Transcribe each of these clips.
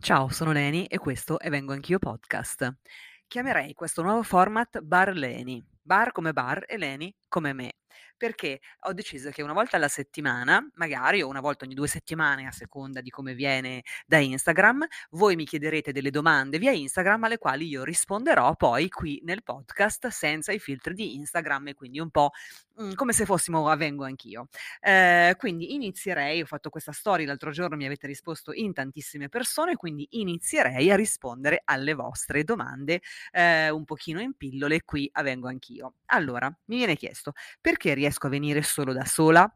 Ciao, sono Leni e questo è Vengo Anch'io Podcast. Chiamerei questo nuovo format Bar Leni. Bar come bar e Leni come me perché ho deciso che una volta alla settimana, magari o una volta ogni due settimane, a seconda di come viene da Instagram, voi mi chiederete delle domande via Instagram alle quali io risponderò poi qui nel podcast senza i filtri di Instagram e quindi un po' mh, come se fossimo avvengo anch'io. Eh, quindi inizierei, ho fatto questa storia l'altro giorno, mi avete risposto in tantissime persone, quindi inizierei a rispondere alle vostre domande eh, un pochino in pillole qui avvengo anch'io. Allora, mi viene chiesto perché riesco riesco a venire solo da sola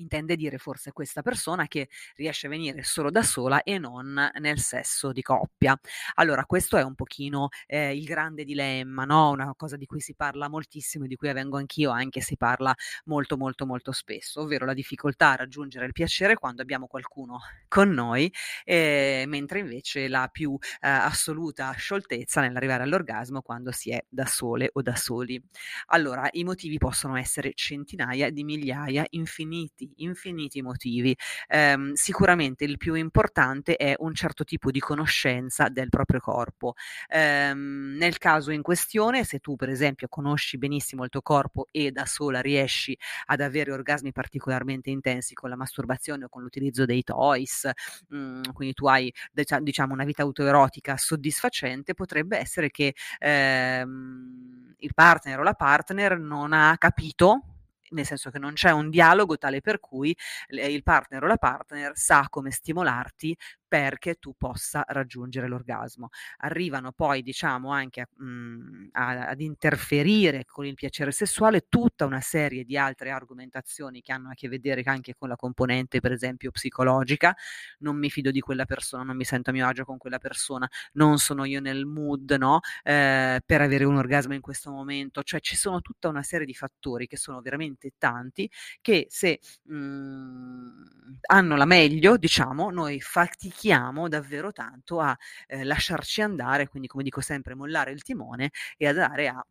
intende dire forse questa persona che riesce a venire solo da sola e non nel sesso di coppia. Allora, questo è un pochino eh, il grande dilemma, no? Una cosa di cui si parla moltissimo e di cui avvengo anch'io, anche si parla molto molto molto spesso, ovvero la difficoltà a raggiungere il piacere quando abbiamo qualcuno con noi, eh, mentre invece la più eh, assoluta scioltezza nell'arrivare all'orgasmo quando si è da sole o da soli. Allora, i motivi possono essere centinaia di migliaia, infiniti infiniti, motivi. Eh, sicuramente il più importante è un certo tipo di conoscenza del proprio corpo. Eh, nel caso in questione, se tu per esempio conosci benissimo il tuo corpo e da sola riesci ad avere orgasmi particolarmente intensi con la masturbazione o con l'utilizzo dei toys, mh, mm, quindi tu hai diciamo una vita autoerotica soddisfacente, potrebbe essere che ehm, il partner o la partner non ha capito nel senso che non c'è un dialogo tale per cui il partner o la partner sa come stimolarti perché tu possa raggiungere l'orgasmo. Arrivano poi, diciamo, anche a, mh, mhmm, a, ad interferire con il piacere sessuale tutta una serie di altre argomentazioni che hanno a che vedere anche con la componente, per esempio, psicologica. Non mi fido di quella persona, non mi sento a mio agio con quella persona, non sono io nel mood, no? Eh, per avere un orgasmo in questo momento. Cioè, ci sono tutta una serie di fattori che sono veramente tanti che se mh, mhmm, hanno la meglio, diciamo, noi fatichiamo fatichiamo davvero tanto a eh, lasciarci andare, quindi come dico sempre, mollare il timone e andare a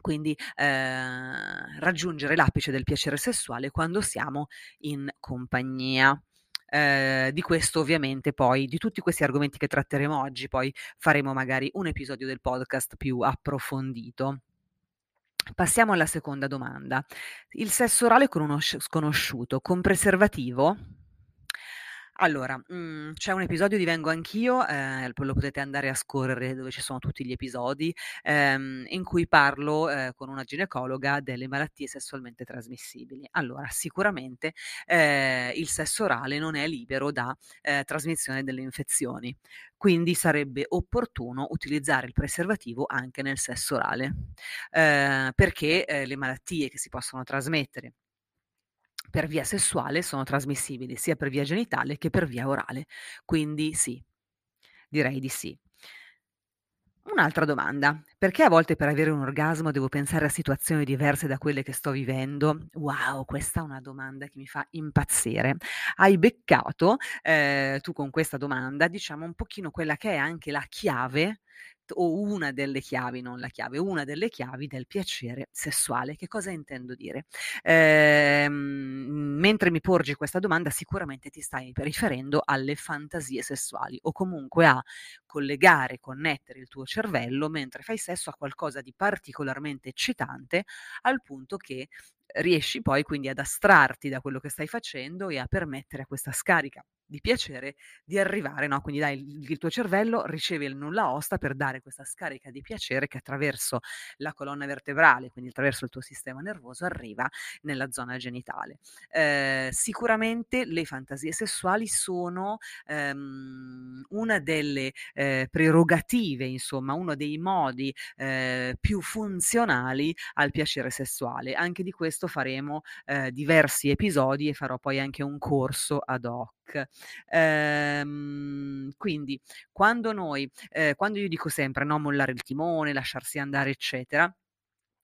quindi eh, raggiungere l'apice del piacere sessuale quando siamo in compagnia. Eh, di questo ovviamente poi, di tutti questi argomenti che tratteremo oggi, poi faremo magari un episodio del podcast più approfondito. Passiamo alla seconda domanda. Il sesso orale con uno sconosciuto, con preservativo? Allora, mhmm, c'è un episodio di Vengo Anch'io, ehm, lo potete andare a scorrere dove ci sono tutti gli episodi, ehm, in cui parlo, ehm, con una ginecologa delle malattie sessualmente trasmissibili. Allora, sicuramente, ehm, il sesso orale non è libero da, ehm, trasmissione delle infezioni, quindi sarebbe opportuno utilizzare il preservativo anche nel sesso orale, ehm, perché, ehm, le malattie che si possono trasmettere per via sessuale sono trasmissibili sia per via genitale che per via orale. Quindi sì, direi di sì. Un'altra domanda, perché a volte per avere un orgasmo devo pensare a situazioni diverse da quelle che sto vivendo? Wow, questa è una domanda che mi fa impazzire. Hai beccato eh, tu con questa domanda, diciamo un pochino quella che è anche la chiave o una delle chiavi, non la chiave, una delle chiavi del piacere sessuale. Che cosa intendo dire? Eh, mentre mi porgi questa domanda, sicuramente ti stai riferendo alle fantasie sessuali o comunque a collegare, connettere il tuo cervello mentre fai sesso a qualcosa di particolarmente eccitante al punto che riesci poi quindi ad astrarti da quello che stai facendo e a permettere a questa scarica di piacere di arrivare, no? Quindi dai, il, il, tuo cervello riceve il nulla osta per dare questa scarica di piacere che attraverso la colonna vertebrale, quindi attraverso il tuo sistema nervoso, arriva nella zona genitale. Eh, sicuramente le fantasie sessuali sono ehm, una delle eh, prerogative, insomma, uno dei modi eh, più funzionali al piacere sessuale. Anche di questo questo faremo eh, diversi episodi e farò poi anche un corso ad hoc. Ehm, quindi quando noi, eh, quando io dico sempre no mollare il timone, lasciarsi andare, eccetera,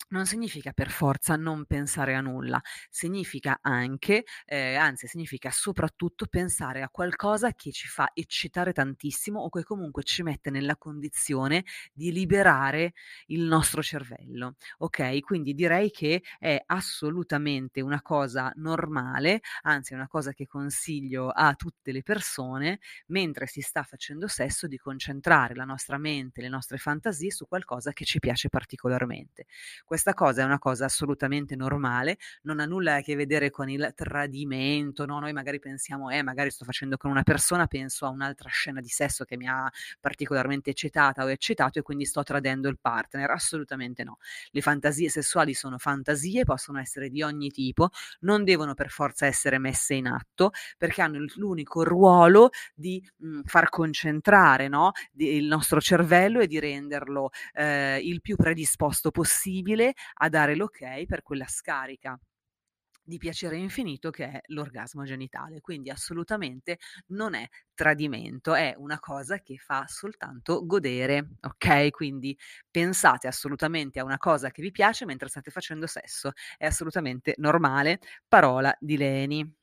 non significa per forza non pensare a nulla, significa anche, ehm, anzi significa soprattutto pensare a qualcosa che ci fa eccitare tantissimo o che comunque ci mette nella condizione di liberare il nostro cervello, okay? Quindi direi che è assolutamente una cosa normale, anzi è una cosa che consiglio a tutte le persone, mentre si sta facendo sesso, di concentrare la nostra mente, le nostre fantasie su qualcosa che ci piace particolarmente. Questa cosa è una cosa assolutamente normale, non ha nulla a che vedere con il tradimento, no? Noi magari pensiamo, eh, magari sto facendo con una persona, penso a un'altra scena di sesso che mi ha particolarmente eccitata o eccitato e quindi sto tradendo il partner. Assolutamente no. Le fantasie sessuali sono fantasie, possono essere di ogni tipo, non devono per forza essere messe in atto perché hanno l'unico ruolo di mh, mhmm, far concentrare no? il nostro cervello e di renderlo eh, il più predisposto possibile a dare l'ok per quella scarica di piacere infinito che è l'orgasmo genitale. Quindi assolutamente non è tradimento, è una cosa che fa soltanto godere, ok? Quindi pensate assolutamente a una cosa che vi piace mentre state facendo sesso, è assolutamente normale. Parola di Leni.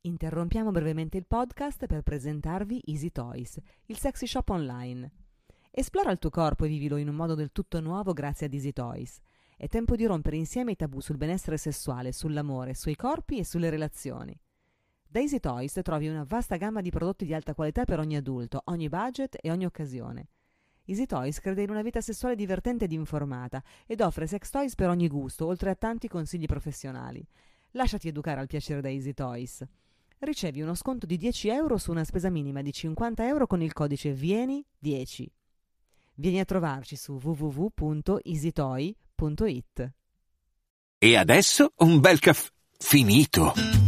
Interrompiamo brevemente il podcast per presentarvi Easy Toys, il sexy shop online. Esplora il tuo corpo e vivilo in un modo del tutto nuovo grazie ad Easy Toys. È tempo di rompere insieme i tabù sul benessere sessuale, sull'amore, sui corpi e sulle relazioni. Da Easy Toys trovi una vasta gamma di prodotti di alta qualità per ogni adulto, ogni budget e ogni occasione. Easy Toys crede in una vita sessuale divertente ed informata ed offre sex toys per ogni gusto, oltre a tanti consigli professionali. Lasciati educare al piacere da Easy Toys. Ricevi uno sconto di 10 euro su una spesa minima di 50 euro con il codice VIENI10. Vieni a trovarci su www.easytoy.com. E adesso un bel caffè finito.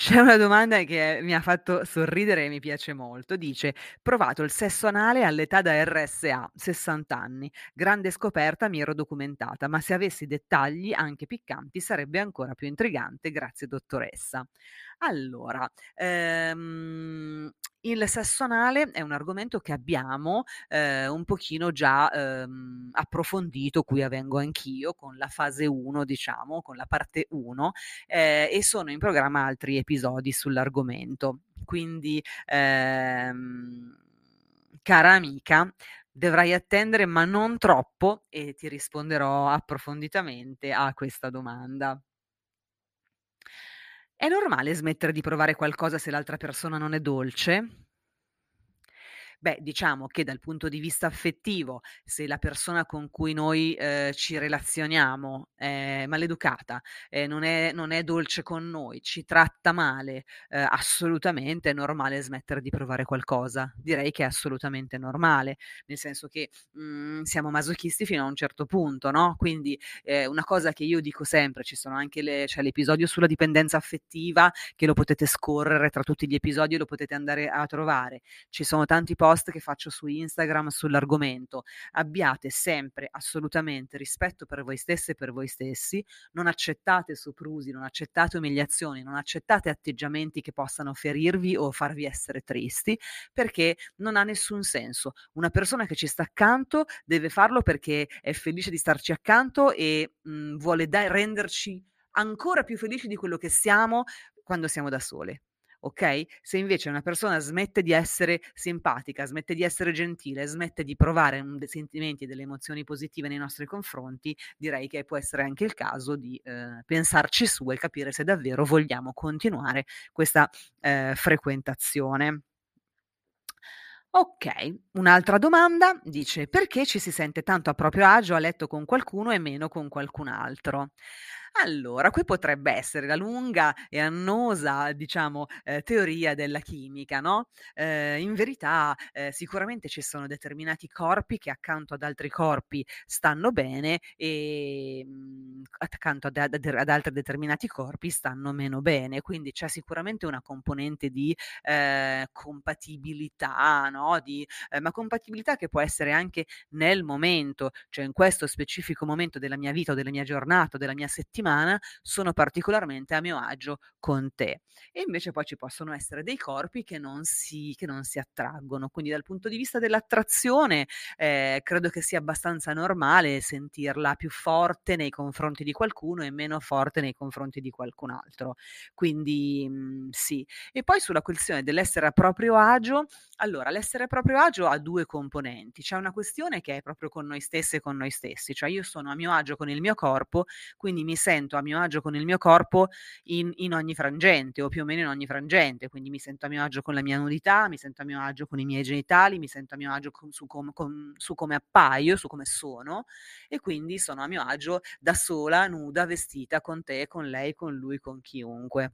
C'è una domanda che mi ha fatto sorridere e mi piace molto. Dice: "Provato il sesso anale all'età da RSA, 60 anni. Grande scoperta, mi ero documentata, ma se avessi dettagli anche piccanti sarebbe ancora più intrigante. Grazie dottoressa". Allora, ehm, il sesso anale è un argomento che abbiamo, ehm, un pochino già, ehm, approfondito, qui avvengo anch'io, con la fase 1 diciamo, con la parte 1, ehm, e sono in programma altri episodi sull'argomento. Quindi, ehm, cara amica, dovrai attendere, ma non troppo, e ti risponderò approfonditamente a questa domanda. È normale smettere di provare qualcosa se l'altra persona non è dolce? Beh, diciamo che dal punto di vista affettivo, se la persona con cui noi, ehm, ci relazioniamo è maleducata, ehm, non è non è dolce con noi, ci tratta male, ehm, assolutamente è normale smettere di provare qualcosa. Direi che è assolutamente normale, nel senso che, mhmm, siamo masochisti fino a un certo punto, no, quindi, ehm, una cosa che io dico sempre, ci sono anche le c'è l'episodio sulla dipendenza affettiva che lo potete scorrere tra tutti gli episodi e lo potete andare a trovare. Ci sono tanti post post che faccio su Instagram sull'argomento. Abbiate sempre assolutamente rispetto per voi stesse e per voi stessi, non accettate soprusi, non accettate umiliazioni, non accettate atteggiamenti che possano ferirvi o farvi essere tristi, perché non ha nessun senso. Una persona che ci sta accanto deve farlo perché è felice di starci accanto e mh, mhmm, vuole da- renderci ancora più felici di quello che siamo quando siamo da sole ok? Se invece una persona smette di essere simpatica, smette di essere gentile, smette di provare un, dei sentimenti e delle emozioni positive nei nostri confronti, direi che può essere anche il caso di eh, pensarci su e capire se davvero vogliamo continuare questa eh, frequentazione. Ok, un'altra domanda dice perché ci si sente tanto a proprio agio a letto con qualcuno e meno con qualcun altro? Allora, qui potrebbe essere la lunga e annosa, diciamo, ehm, teoria della chimica, no, ehm, in verità, ehm, sicuramente ci sono determinati corpi che accanto ad altri corpi stanno bene, ehm, accanto ad ad ad altri determinati corpi stanno meno bene, quindi c'è sicuramente una componente di, ehm, compatibilità, no, di ehm, ma compatibilità che può essere anche nel momento, cioè in questo specifico momento della mia vita o della mia giornata o della mia settimana settimana sono particolarmente a mio agio con te. E invece poi ci possono essere dei corpi che non si, che non si attraggono. Quindi dal punto di vista dell'attrazione eh, credo che sia abbastanza normale sentirla più forte nei confronti di qualcuno e meno forte nei confronti di qualcun altro. Quindi mh, mhmm, sì. E poi sulla questione dell'essere a proprio agio, allora l'essere a proprio agio ha due componenti. C'è una questione che è proprio con noi stessi e con noi stessi, cioè io sono a mio agio con il mio corpo, quindi mi sento sento a mio agio con il mio corpo in, in ogni frangente o più o meno in ogni frangente, quindi mi sento a mio agio con la mia nudità, mi sento a mio agio con i miei genitali, mi sento a mio agio con, su, com, con, su come appaio, su come sono e quindi sono a mio agio da sola, nuda, vestita con te, con lei, con lui, con chiunque.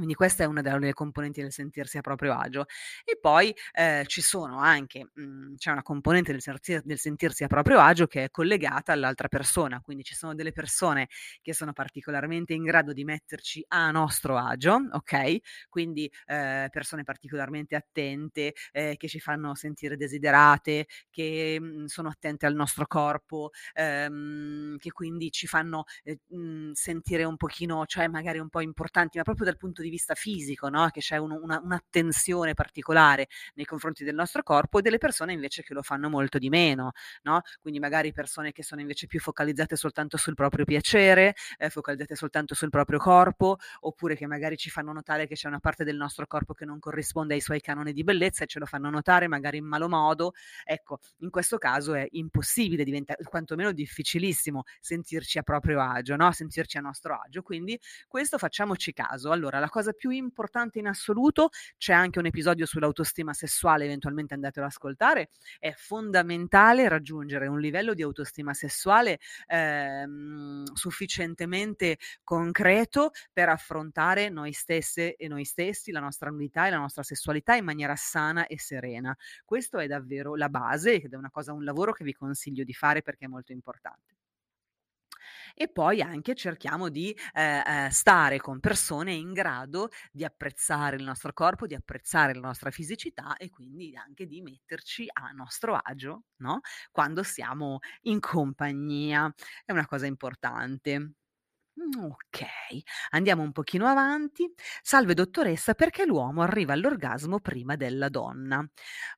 Quindi questa è una delle componenti del sentirsi a proprio agio. E poi eh, ci sono anche, mh, mhmm, c'è una componente del, sentir, del, sentirsi a proprio agio che è collegata all'altra persona, quindi ci sono delle persone che sono particolarmente in grado di metterci a nostro agio, ok? Quindi eh, persone particolarmente attente, eh, che ci fanno sentire desiderate, che mh, mhmm, sono attente al nostro corpo, ehm, che quindi ci fanno mh, mhmm, sentire un pochino, cioè magari un po' importanti, ma proprio dal punto punto di vista fisico, no? che c'è un, una, un'attenzione particolare nei confronti del nostro corpo e delle persone invece che lo fanno molto di meno, no? quindi magari persone che sono invece più focalizzate soltanto sul proprio piacere, eh, focalizzate soltanto sul proprio corpo, oppure che magari ci fanno notare che c'è una parte del nostro corpo che non corrisponde ai suoi canoni di bellezza e ce lo fanno notare magari in malo modo, ecco, in questo caso è impossibile, diventa quantomeno difficilissimo sentirci a proprio agio, no? sentirci a nostro agio, quindi questo facciamoci caso. Allora, la cosa più importante in assoluto, c'è anche un episodio sull'autostima sessuale, eventualmente andatelo ad ascoltare, è fondamentale raggiungere un livello di autostima sessuale ehm, sufficientemente concreto per affrontare noi stesse e noi stessi, la nostra nudità e la nostra sessualità in maniera sana e serena. Questo è davvero la base ed è una cosa, un lavoro che vi consiglio di fare perché è molto importante e poi anche cerchiamo di eh, eh, stare con persone in grado di apprezzare il nostro corpo, di apprezzare la nostra fisicità e quindi anche di metterci a nostro agio, no? Quando siamo in compagnia. È una cosa importante. Mhmm, okay, andiamo un pochino avanti. Salve dottoressa, perché l'uomo arriva all'orgasmo prima della donna?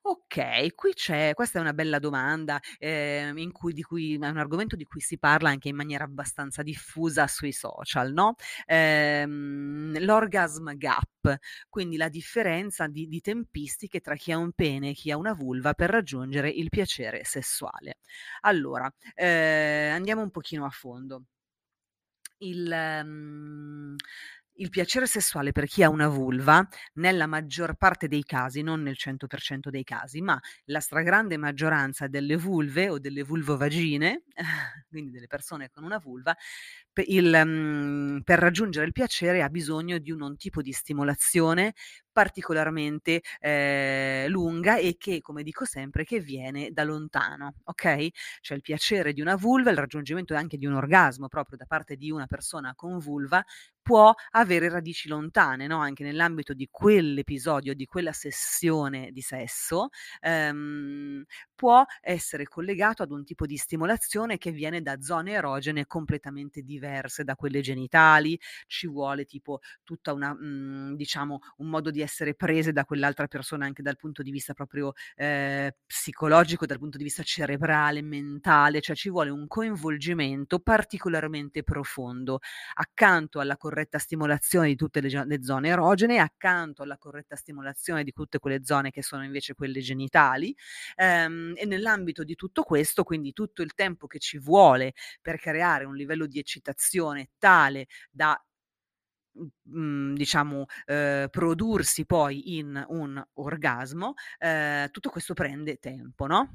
Okay, qui c'è questa è una bella domanda, ehm, in cui di cui è un argomento di cui si parla anche in maniera abbastanza diffusa sui social, no, ehm, l'orgasm gap, quindi la differenza di di tempistiche tra chi ha un pene e chi ha una vulva per raggiungere il piacere sessuale. Allora, ehm, andiamo un pochino a fondo il, mhmm, il piacere sessuale per chi ha una vulva, nella maggior parte dei casi, non nel 100% dei casi, ma la stragrande maggioranza delle vulve o delle vulvovagine, quindi delle persone con una vulva, pe il mhmm, per raggiungere il piacere ha bisogno di un un tipo di stimolazione particolarmente, ehm, lunga e che, come dico sempre, che viene da lontano, okay, cioè il piacere di una vulva, il raggiungimento anche di un orgasmo proprio da parte di una persona con vulva, può avere radici lontane, no, anche nell'ambito di quell'episodio, di quella sessione di sesso, ehm, può essere collegato ad un tipo di stimolazione che viene da zone erogene completamente diverse da quelle genitali, ci vuole tipo tutta una, mhmm, diciamo, un modo di essere prese da quell'altra persona anche dal punto di vista proprio ehm, psicologico, dal punto di vista cerebrale, mentale, cioè ci vuole un coinvolgimento particolarmente profondo, accanto alla corretta stimolazione di tutte le, le zone erogene, accanto alla corretta stimolazione di tutte quelle zone che sono invece quelle genitali ehm, e nell'ambito di tutto questo, quindi tutto il tempo che ci vuole per creare un livello di eccitazione tale da mhmm, diciamo, ehm, prodursi poi in un orgasmo, ehm, tutto questo prende tempo, no?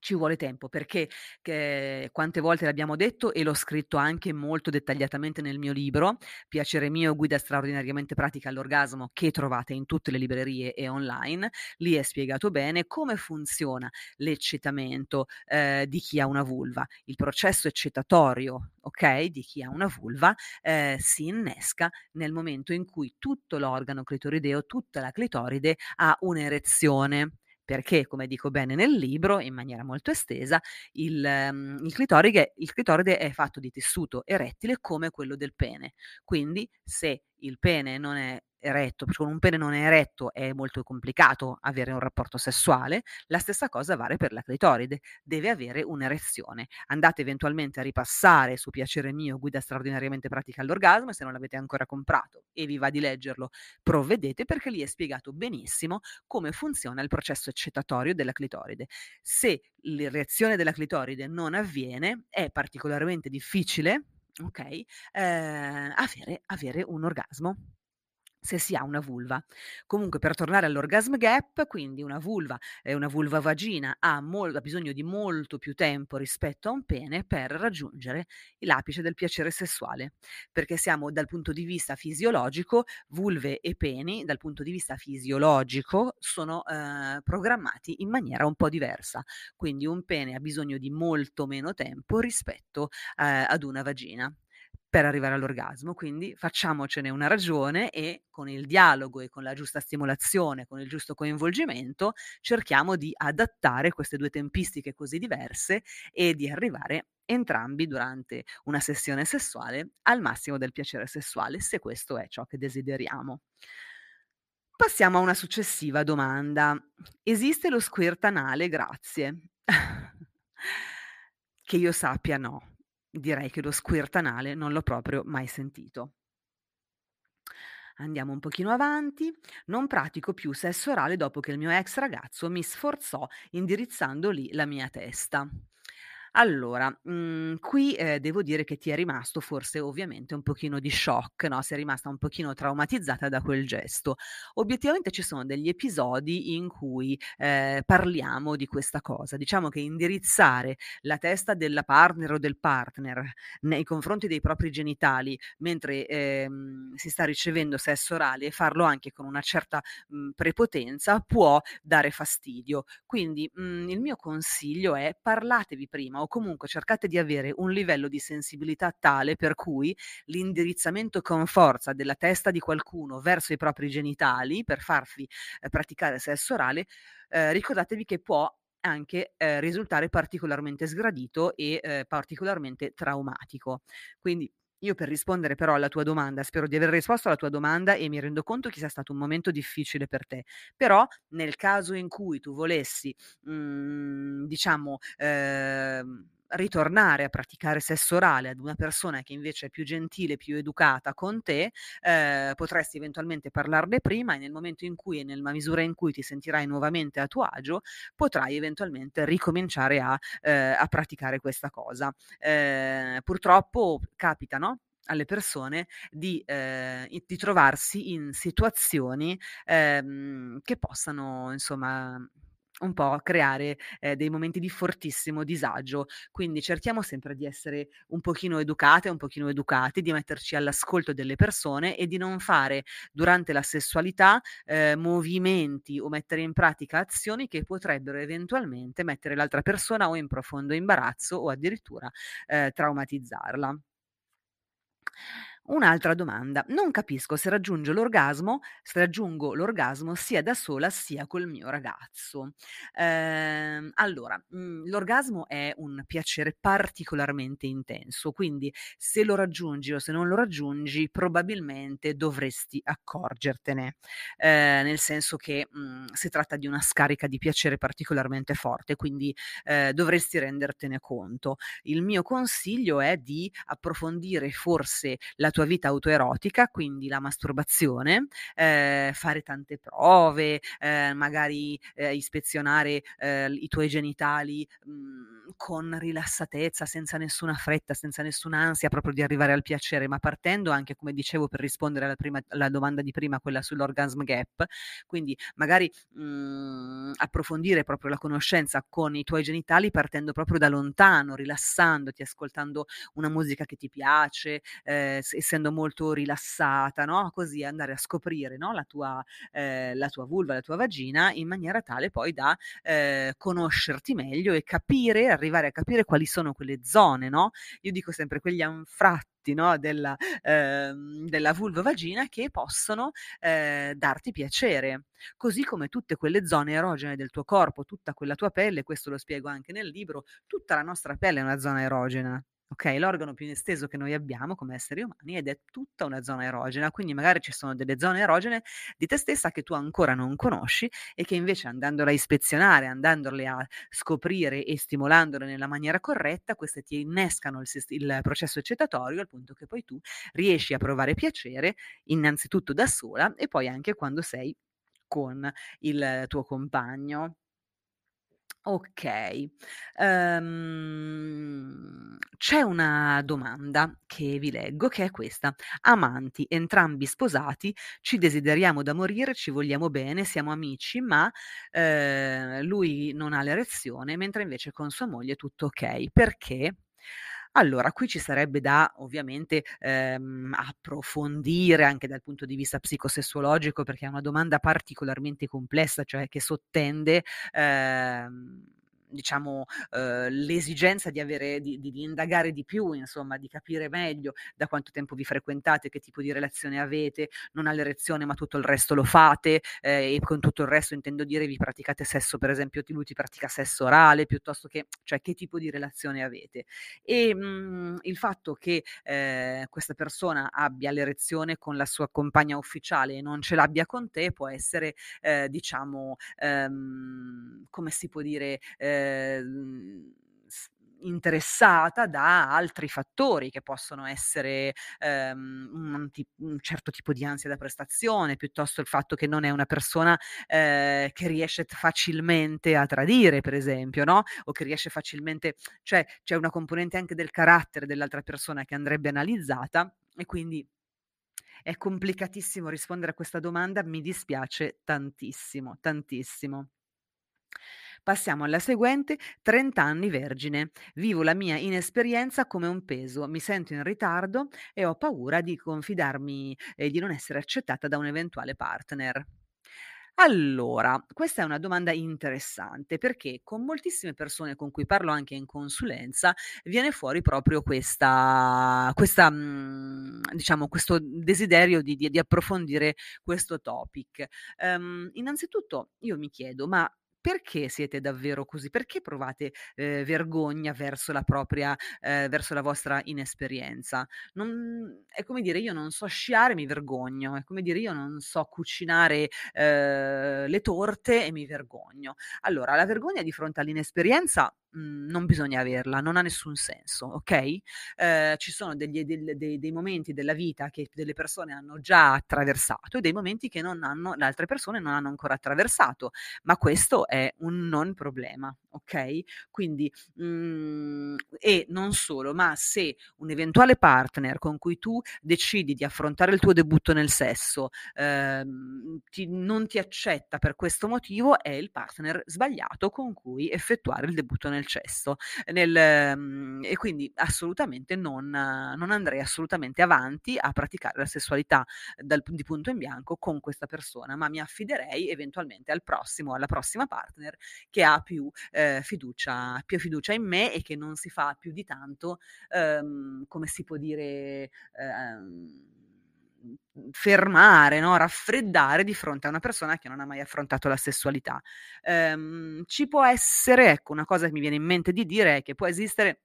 Ci vuole tempo perché che, quante volte l'abbiamo detto e l'ho scritto anche molto dettagliatamente nel mio libro, Piacere mio, guida straordinariamente pratica all'orgasmo, che trovate in tutte le librerie e online. Lì è spiegato bene come funziona l'eccitamento eh, di chi ha una vulva. Il processo eccitatorio, ok, di chi ha una vulva eh, si innesca nel momento in cui tutto l'organo clitorideo, tutta la clitoride ha un'erezione perché, come dico bene nel libro, in maniera molto estesa, il, um, il, clitoride, il clitoride è fatto di tessuto erettile come quello del pene. Quindi, se il pene non è eretto, perché con un pene non è eretto è molto complicato avere un rapporto sessuale, la stessa cosa vale per la clitoride, deve avere un'erezione. Andate eventualmente a ripassare su Piacere mio, guida straordinariamente pratica all'orgasmo, se non l'avete ancora comprato e vi va di leggerlo, provvedete perché lì è spiegato benissimo come funziona il processo eccitatorio della clitoride. Se l'erezione della clitoride non avviene, è particolarmente difficile ok, eh, avere, avere un orgasmo se si ha una vulva. Comunque per tornare all'orgasm gap, quindi una vulva e una vulva vagina ha, mol- ha, bisogno di molto più tempo rispetto a un pene per raggiungere l'apice del piacere sessuale, perché siamo dal punto di vista fisiologico, vulve e peni dal punto di vista fisiologico sono eh, programmati in maniera un po' diversa, quindi un pene ha bisogno di molto meno tempo rispetto eh, ad una vagina per arrivare all'orgasmo, quindi facciamocene una ragione e con il dialogo e con la giusta stimolazione, con il giusto coinvolgimento, cerchiamo di adattare queste due tempistiche così diverse e di arrivare entrambi durante una sessione sessuale al massimo del piacere sessuale, se questo è ciò che desideriamo. Passiamo a una successiva domanda. Esiste lo squirt anale? Grazie. che io sappia no direi che lo squirt anale non l'ho proprio mai sentito. Andiamo un pochino avanti. Non pratico più sesso orale dopo che il mio ex ragazzo mi sforzò indirizzando lì la mia testa. Allora, mhmm, qui, ehm, devo dire che ti è rimasto forse ovviamente un pochino di shock, no, sei rimasta un pochino traumatizzata da quel gesto. Obiettivamente ci sono degli episodi in cui, ehm, parliamo di questa cosa. Diciamo che indirizzare la testa della partner o del partner nei confronti dei propri genitali mentre, ehm, si sta ricevendo sesso orale e farlo anche con una certa, mhmm, prepotenza può dare fastidio. Quindi, mhmm, il mio consiglio è: parlatevi prima o comunque cercate di avere un livello di sensibilità tale per cui l'indirizzamento con forza della testa di qualcuno verso i propri genitali per farvi eh, praticare sesso orale, eh, ricordatevi che può anche eh, risultare particolarmente sgradito e eh, particolarmente traumatico. Quindi io per rispondere però alla tua domanda, spero di aver risposto alla tua domanda e mi rendo conto che sia stato un momento difficile per te, però nel caso in cui tu volessi, mhmm, diciamo, ehm, ritornare a praticare sesso orale ad una persona che invece è più gentile, più educata con te, eh, potresti eventualmente parlarne prima e nel momento in cui e nella misura in cui ti sentirai nuovamente a tuo agio, potrai eventualmente ricominciare a, eh, a praticare questa cosa. Eh, purtroppo capita, no? alle persone di, eh, di, trovarsi in situazioni ehm, che possano, insomma, un po' creare eh, dei momenti di fortissimo disagio. Quindi cerchiamo sempre di essere un pochino educate, un pochino educati, di metterci all'ascolto delle persone e di non fare durante la sessualità eh, movimenti o mettere in pratica azioni che potrebbero eventualmente mettere l'altra persona o in profondo imbarazzo o addirittura eh, traumatizzarla. Un'altra domanda. Non capisco se raggiungo l'orgasmo, se raggiungo l'orgasmo sia da sola sia col mio ragazzo. Ehm, allora, mhmm, l'orgasmo è un piacere particolarmente intenso, quindi se lo raggiungi o se non lo raggiungi, probabilmente dovresti accorgertene, ehm, nel senso che, mhmm, si tratta di una scarica di piacere particolarmente forte, quindi, ehm, dovresti rendertene conto. Il mio consiglio è di approfondire forse la tua tua vita autoerotica, quindi la masturbazione, eh, fare tante prove, eh, magari eh, ispezionare eh, i tuoi genitali mh, mhmm, con rilassatezza, senza nessuna fretta, senza nessuna ansia proprio di arrivare al piacere, ma partendo anche, come dicevo, per rispondere alla, prima, alla domanda di prima, quella sull'orgasm gap, quindi magari mh, mhmm, approfondire proprio la conoscenza con i tuoi genitali partendo proprio da lontano, rilassandoti, ascoltando una musica che ti piace, eh, essendo molto rilassata, no? Così andare a scoprire no? la, tua, eh, la tua vulva, la tua vagina in maniera tale poi da eh, conoscerti meglio e capire, arrivare a capire quali sono quelle zone, no? Io dico sempre quegli anfratti no, della, eh, della vulva-vagina che possono eh, darti piacere, così come tutte quelle zone erogene del tuo corpo, tutta quella tua pelle, questo lo spiego anche nel libro, tutta la nostra pelle è una zona erogena. Ok, l'organo più esteso che noi abbiamo come esseri umani ed è tutta una zona erogena, quindi magari ci sono delle zone erogene di te stessa che tu ancora non conosci e che invece andandole a ispezionare, andandole a scoprire e stimolandole nella maniera corretta, queste ti innescano il, il processo eccitatorio al punto che poi tu riesci a provare piacere innanzitutto da sola e poi anche quando sei con il tuo compagno. Okay. Ehm, c'è una domanda che vi leggo che è questa: amanti, entrambi sposati, ci desideriamo da morire, ci vogliamo bene, siamo amici, ma, ehm, lui non ha l'erezione, mentre invece con sua moglie è tutto okay. Perché? Allora, qui ci sarebbe da ovviamente ehm, approfondire anche dal punto di vista psicosessuologico, perché è una domanda particolarmente complessa, cioè che sottende ehm, diciamo, eh, l'esigenza di, avere, di, di, indagare di più, insomma, di capire meglio da quanto tempo vi frequentate, che tipo di relazione avete, non all'erezione ma tutto il resto lo fate eh, e con tutto il resto intendo dire vi praticate sesso, per esempio lui ti pratica sesso orale, piuttosto che, cioè che tipo di relazione avete. E mh, mm, il fatto che eh, questa persona abbia l'erezione con la sua compagna ufficiale e non ce l'abbia con te può essere, eh, diciamo, ehm, come si può dire, eh, Ehm, interessata da altri fattori che possono essere ehm, un, un, certo tipo di ansia da prestazione, piuttosto il fatto che non è una persona eh, che riesce facilmente a tradire, per esempio, no? O che riesce facilmente, cioè c'è una componente anche del carattere dell'altra persona che andrebbe analizzata e quindi è complicatissimo rispondere a questa domanda, mi dispiace tantissimo, tantissimo. Passiamo alla seguente, 30 anni vergine. Vivo la mia inesperienza come un peso, mi sento in ritardo e ho paura di confidarmi e di non essere accettata da un eventuale partner. Allora, questa è una domanda interessante perché con moltissime persone con cui parlo anche in consulenza viene fuori proprio questa, questa mhmm, diciamo, questo desiderio di, di, di approfondire questo topic. Um, innanzitutto io mi chiedo, ma perché siete davvero così? Perché provate eh, vergogna verso la propria, eh, verso la vostra inesperienza? Non, è come dire, io non so sciare, mi vergogno, è come dire, io non so cucinare eh, le torte e mi vergogno. Allora, la vergogna di fronte all'inesperienza Mhmm, non bisogna averla, non ha nessun senso, ok? Eh, ci sono degli, dei, dei, dei, momenti della vita che delle persone hanno già attraversato e dei momenti che non hanno, le altre persone non hanno ancora attraversato, ma questo è un non problema, ok? Quindi, mh, mhmm, e non solo, ma se un eventuale partner con cui tu decidi di affrontare il tuo debutto nel sesso ehm, ti, non ti accetta per questo motivo, è il partner sbagliato con cui effettuare il debutto nel cesso. Nel, mh, e quindi assolutamente non, non, andrei assolutamente avanti a praticare la sessualità dal, di punto in bianco con questa persona, ma mi affiderei eventualmente al prossimo, alla prossima partner che ha più eh, fiducia, più fiducia in me e che non si fa più di tanto, ehm, come si può dire, ehm, fermare, no? raffreddare di fronte a una persona che non ha mai affrontato la sessualità. Ehm, ci può essere, ecco, una cosa che mi viene in mente di dire è che può esistere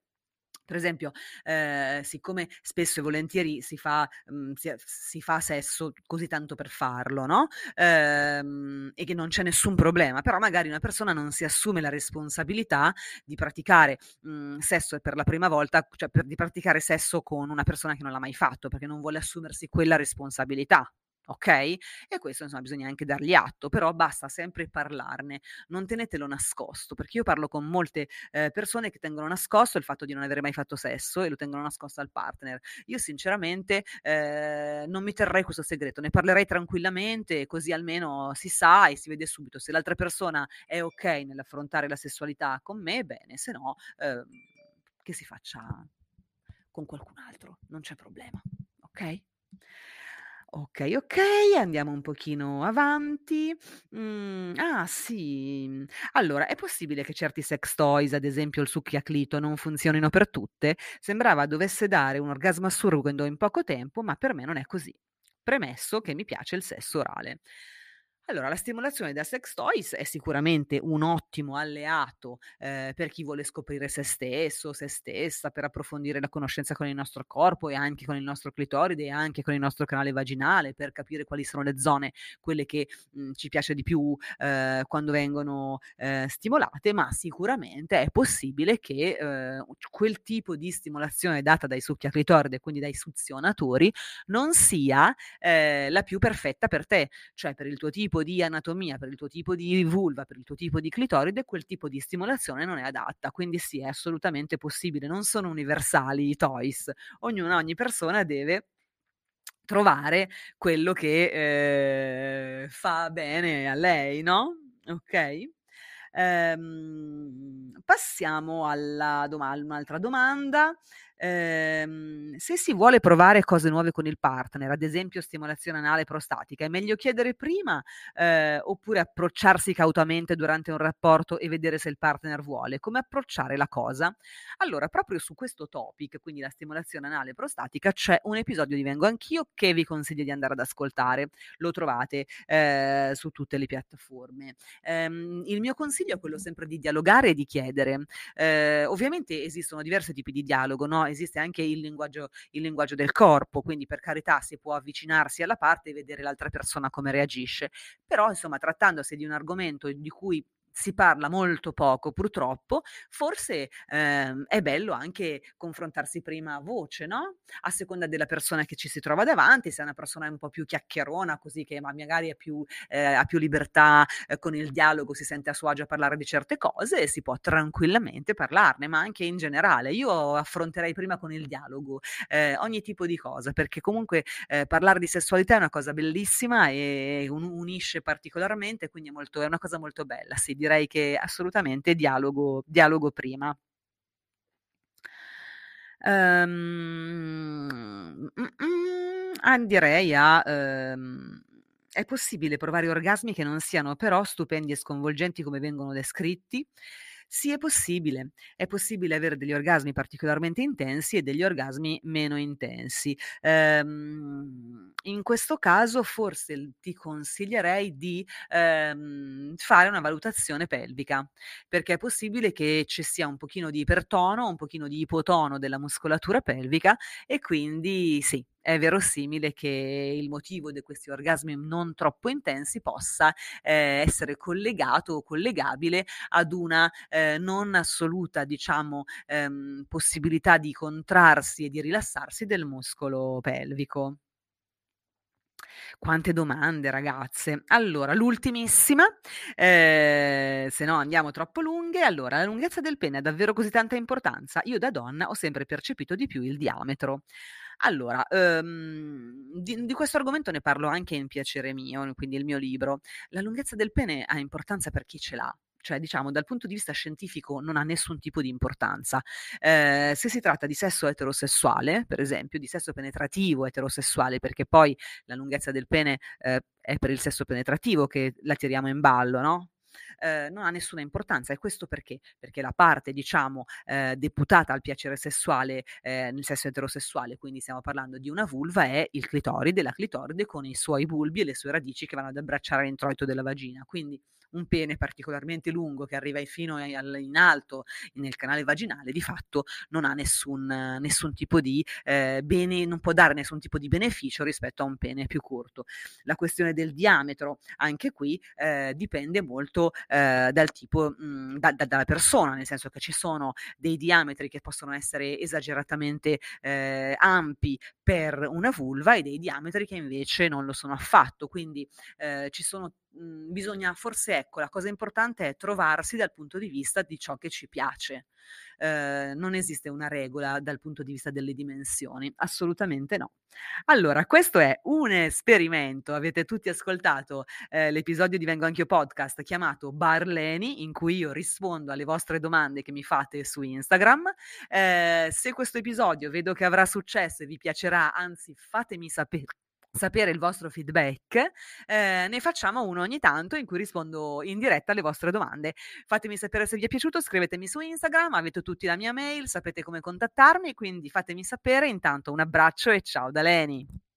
Per esempio, ehm, siccome spesso e volentieri si fa mhmm, si si fa sesso così tanto per farlo, no, ehm, e che non c'è nessun problema, però magari una persona non si assume la responsabilità di praticare, mhmm, sesso per la prima volta, cioè per di praticare sesso con una persona che non l'ha mai fatto, perché non vuole assumersi quella responsabilità. Okay? E questo insomma bisogna anche dargli atto, però basta sempre parlarne, non tenetelo nascosto, perché io parlo con molte, ehm, persone che tengono nascosto il fatto di non avere mai fatto sesso e lo tengono nascosto al partner. Io sinceramente, ehm, non mi terrei questo segreto, ne parlerei tranquillamente, così almeno si sa e si vede subito se l'altra persona è okay nell'affrontare la sessualità con me, bene, se no, ehm, che si faccia con qualcun altro, non c'è problema, okay? Okay, okay, andiamo un pochino avanti. Mhmm, ah sì, allora è possibile che certi sex toys, ad esempio il succhiaclito, non funzionino per tutte? Sembrava dovesse dare un orgasmo assurdo in poco tempo, ma per me non è così. Premesso che mi piace il sesso orale. Allora, la stimolazione da sex toys è sicuramente un ottimo alleato, ehm, per chi vuole scoprire se stesso, se stessa, per approfondire la conoscenza con il nostro corpo e anche con il nostro clitoride e anche con il nostro canale vaginale, per capire quali sono le zone, quelle che, mhmm, ci piace di più, ehm, quando vengono, ehm, stimolate, ma sicuramente è possibile che, ehm, quel tipo di stimolazione data dai succhiaclitoride, quindi dai suzionatori, non sia, ehm, la più perfetta per te, cioè per il tuo tipo tipo di anatomia, per il tuo tipo di vulva, per il tuo tipo di clitoride, quel tipo di stimolazione non è adatta. Quindi sì, è assolutamente possibile, non sono universali i toys. Ognuna, ogni persona deve trovare quello che eh, fa bene a lei, no? Ok? Ehm, passiamo alla doma- un'altra domanda ehm, se si vuole provare cose nuove con il partner, ad esempio stimolazione anale prostatica, è meglio chiedere prima eh, oppure approcciarsi cautamente durante un rapporto e vedere se il partner vuole? Come approcciare la cosa? Allora, proprio su questo topic, quindi la stimolazione anale prostatica, c'è un episodio di Vengo Anch'io che vi consiglio di andare ad ascoltare. Lo trovate eh, su tutte le piattaforme. Um, il mio consiglio è quello sempre di dialogare e di chiedere. Uh, ovviamente esistono diversi tipi di dialogo, no? Esiste anche il linguaggio, il linguaggio del corpo, quindi per carità si può avvicinarsi alla parte e vedere l'altra persona come reagisce, però insomma trattandosi di un argomento di cui si parla molto poco purtroppo, forse ehm, è bello anche confrontarsi prima a voce, no? A seconda della persona che ci si trova davanti, se è una persona un po' più chiacchierona, così che magari più, eh, ha più libertà eh, con il dialogo, si sente a suo agio a parlare di certe cose, si può tranquillamente parlarne, ma anche in generale. Io affronterei prima con il dialogo eh, ogni tipo di cosa, perché comunque eh, parlare di sessualità è una cosa bellissima e un- unisce particolarmente, quindi è, molto, è una cosa molto bella. Sì, direi che assolutamente dialogo, dialogo prima. Um, mm, mm, a... Um, è possibile provare orgasmi che non siano però stupendi e sconvolgenti come vengono descritti? Sì, è possibile. È possibile avere degli orgasmi particolarmente intensi e degli orgasmi meno intensi. Ehm, in questo caso forse ti consiglierei di ehm, fare una valutazione pelvica, perché è possibile che ci sia un pochino di ipertono, un pochino di ipotono della muscolatura pelvica e quindi sì, è verosimile che il motivo di questi orgasmi non troppo intensi possa eh, essere collegato o collegabile ad una eh, non assoluta, diciamo, ehm, possibilità di contrarsi e di rilassarsi del muscolo pelvico. Quante domande, ragazze. Allora, l'ultimissima, eh, se no andiamo troppo lunghe. Allora, la lunghezza del pene ha davvero così tanta importanza? Io da donna ho sempre percepito di più il diametro. Allora, uhm, di di questo argomento ne parlo anche in Piacere mio, quindi il mio libro. La lunghezza del pene ha importanza per chi ce l'ha, cioè diciamo dal punto di vista scientifico non ha nessun tipo di importanza. Ehm, se si tratta di sesso eterosessuale, per esempio, di sesso penetrativo eterosessuale, perché poi la lunghezza del pene, ehm, è per il sesso penetrativo che la tiriamo in ballo, no, eh, non ha nessuna importanza. E questo perché? Perché la parte, diciamo, eh, deputata al piacere sessuale eh, nel sesso eterosessuale, quindi stiamo parlando di una vulva, è il clitoride, la clitoride con i suoi bulbi e le sue radici che vanno ad abbracciare l'introito della vagina. Quindi un pene particolarmente lungo che arriva fino in alto nel canale vaginale, di fatto non ha nessun, nessun tipo di eh, bene, non può dare nessun tipo di beneficio rispetto a un pene più corto. La questione del diametro, anche qui, eh, dipende molto eh, dal tipo, mh, da, da, dalla persona, nel senso che ci sono dei diametri che possono essere esageratamente eh, ampi per una vulva e dei diametri che invece non lo sono affatto. Quindi eh, ci sono mhmm, bisogna forse ecco, la cosa importante è trovarsi dal punto di vista di ciò che ci piace. Eh, non esiste una regola dal punto di vista delle dimensioni, assolutamente no. Allora, questo è un esperimento. Avete tutti ascoltato eh, l'episodio di Vengo Anch'io Podcast chiamato Barleni, in cui io rispondo alle vostre domande che mi fate su Instagram. Eh, se questo episodio vedo che avrà successo e vi piacerà, anzi fatemi sapere sapere il vostro feedback, eh, ne facciamo uno ogni tanto in cui rispondo in diretta alle vostre domande. Fatemi sapere se vi è piaciuto, scrivetemi su Instagram, avete tutti la mia mail, sapete come contattarmi, quindi fatemi sapere. Intanto un abbraccio e ciao da Leni.